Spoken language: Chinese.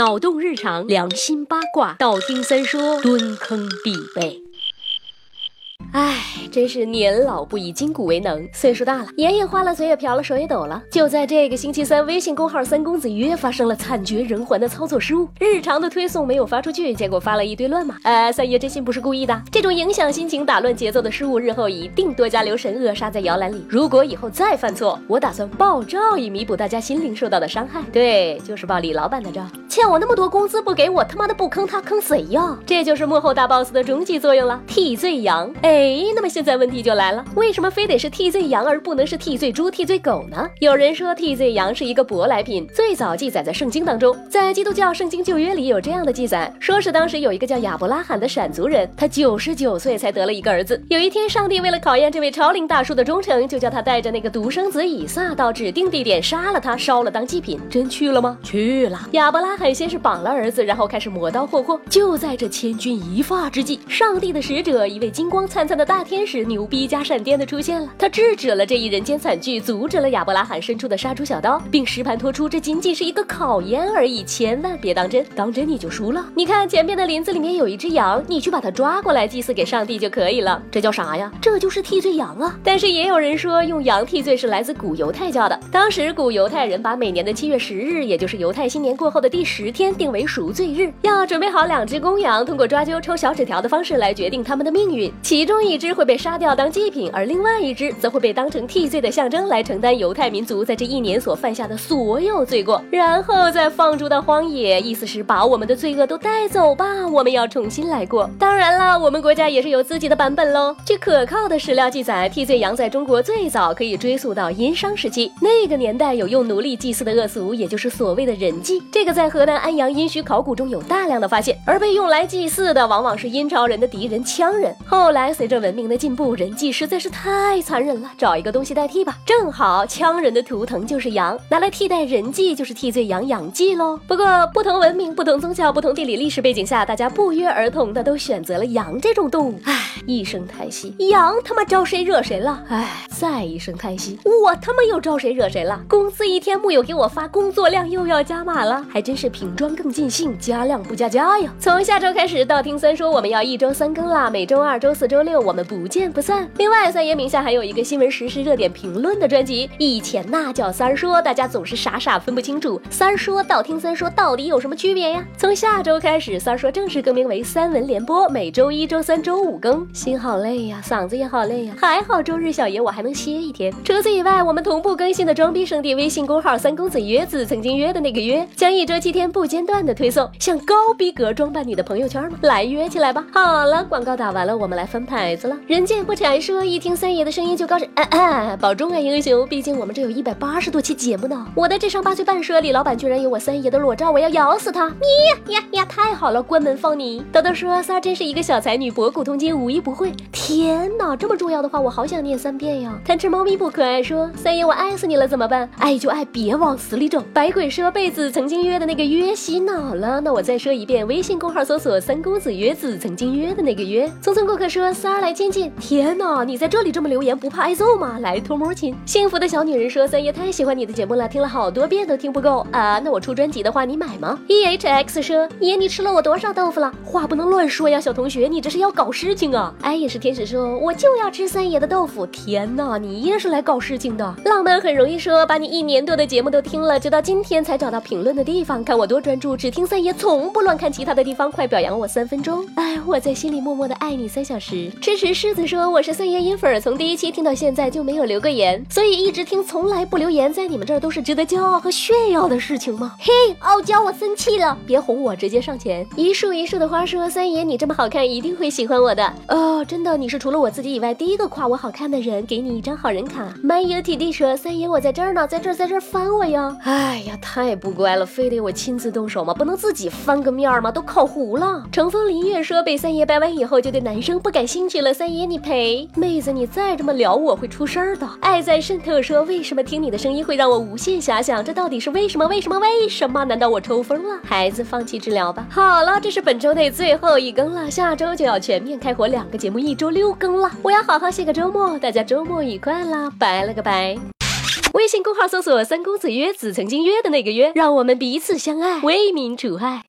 脑洞日常，良心八卦，道听三说，蹲坑必备。唉，真是年老不以筋骨为能，岁数大了，眼也花了，嘴也瓢了，手也抖了。就在这个星期三，微信公号“三公子约”发生了惨绝人寰的操作失误，日常的推送没有发出去，结果发了一堆乱码。呃，三爷真心不是故意的，这种影响心情、打乱节奏的失误，日后一定多加留神，扼杀在摇篮里。如果以后再犯错，我打算爆照以弥补大家心灵受到的伤害。对，就是爆李老板的照，欠我那么多工资不给我，他妈的不坑他坑谁呀？这就是幕后大 boss 的终极作用了，替罪羊。哎，那么现在问题就来了，为什么非得是替罪羊而不能是替罪猪、替罪狗呢？有人说替罪羊是一个舶来品，最早记载在圣经当中，在基督教圣经旧约里有这样的记载，说是当时有一个叫亚伯拉罕的闪族人，他九十九岁才得了一个儿子。有一天，上帝为了考验这位超龄大叔的忠诚，就叫他带着那个独生子以撒到指定地点杀了他，烧了当祭品。真去了吗？去了。亚伯拉罕罕先是绑了儿子，然后开始磨刀霍霍。就在这千钧一发之际，上帝的使者，一位金光灿灿的大天使，牛逼加闪电的出现了。他制止了这一人间惨剧，阻止了亚伯拉罕伸出的杀猪小刀，并实盘托出这仅仅是一个考验而已，千万别当真，当真你就输了。你看前面的林子里面有一只羊，你去把它抓过来祭祀给上帝就可以了。这叫啥呀？这就是替罪羊啊！但是也有人说，用羊替罪是来自古犹太教的。当时古犹太人把每年的七月十日，也就是犹太新年过后的第十天，定为赎罪日，要准备好两只公羊，通过抓阄、抽小纸条的方式来决定他们的命运。其中一只会被杀掉当祭品，而另外一只则会被当成替罪的象征，来承担犹太民族在这一年所犯下的所有罪过，然后再放逐到荒野。意思是把我们的罪恶都带走吧，我们要重新来过。当然了，我们国家也是有自己的版本喽。据可靠的史料记载，替罪羊在中国最早可以追溯到殷商时期，那个年代有用奴隶祭祀的恶俗，也就是所谓的人祭。这个在和河南安阳殷墟考古中有大量的发现，而被用来祭祀的往往是殷朝人的敌人羌人。后来随着文明的进步，人祭实在是太残忍了，找一个东西代替吧。正好羌人的图腾就是羊，拿来替代人祭就是替罪羊养祭喽。不过不同文明、不同宗教、不同地理历史背景下，大家不约而同的都选择了羊这种动物。唉，一声叹息，羊他妈招谁惹谁了？唉，再一声叹息，我他妈又招谁惹谁了？公司一天木有给我发，工作量又要加码了，还真是品装更尽兴，加量不加价呀！从下周开始，道听三说我们要一周三更啦，每周二、周四周六我们不见不散。另外，三爷名下还有一个新闻实时热点评论的专辑，以前那叫三说，大家总是傻傻分不清楚三说、道听三说到底有什么区别呀？从下周开始，三说正式更名为三文联播，每周一、周三、周五更。心好累呀，嗓子也好累呀，还好周日小爷我还能歇一天。除此以外，我们同步更新的装逼圣地微信公号“三公子约子”曾经约的那个约，将一周七天不间断的推送，想高逼格装扮你的朋友圈吗？来约起来吧！好了，广告打完了，我们来翻牌子了。人见不馋说，一听三爷的声音就高兴，保重啊，英雄！毕竟我们这有一百八十多期节目呢。我的智商八岁半说，李老板居然有我三爷的裸照，我要咬死他！你呀呀，太好了，关门放你。豆豆说，三真是一个小才女，博古通今，无一不会。天哪，这么重要的话，我好想念三遍呀！贪吃猫咪不可爱说，三爷我爱死你了，怎么办？爱就爱，别往死里整。百鬼说，被子曾经约的那个约洗脑了。那我再说一遍，微信公号搜索“三公子约子”，曾经约的那个约。匆匆过客说，三儿来亲亲。天哪，你在这里这么留言，不怕挨揍吗？来偷摸亲。幸福的小女人说，三爷太喜欢你的节目了，听了好多遍都听不够啊。那我出专辑的话，你买吗？E H X 说，爷你吃了我多少豆腐了？话不能乱说呀，小同学，你这是要搞事情啊！哎，也是天使说，我就要吃三爷的豆腐。天哪，你也是来搞事情的。浪漫很容易说，把你一年多的节目都听了，直到今天才找到评论的地方，看我多专注，只听三爷，从不乱看其他的地方。快表扬我三分钟！哎，我在心里默默的爱你三小时。支持狮子说，我是三爷银粉，从第一期听到现在就没有留过言，所以一直听，从来不留言，在你们这儿都是值得骄傲和炫耀的事情吗？嘿，傲娇，我生气了，别哄我，直接上前。一束一束的花说，三爷你这么好看，一定会喜欢我的。哦，真的，你是除了我自己以外第一个夸我好看的人，给你一张好人卡。漫游 T D 说，三爷我在这儿呢，在这儿，在这儿翻我呀。哎呀，太不乖了，非得我亲自动手吗？不能自己翻个面儿吗？都烤糊了。乘风林月说，被三爷掰完以后就对男生不感兴趣了。三爷你赔，妹子你再这么聊我会出事儿的。爱在渗透说，为什么听你的声音会让我无限遐想？这到底是为什么？为什么？为什么？难道我抽风了？孩子放弃治疗吧。好了，这是本周内最后一更了，下周就要全面开火，两个节目一周六更了。我要好好歇个周末，大家周末愉快啦，拜了个拜。微信公号搜索“三公子约子”，曾经约的那个约，让我们彼此相爱，为民除害。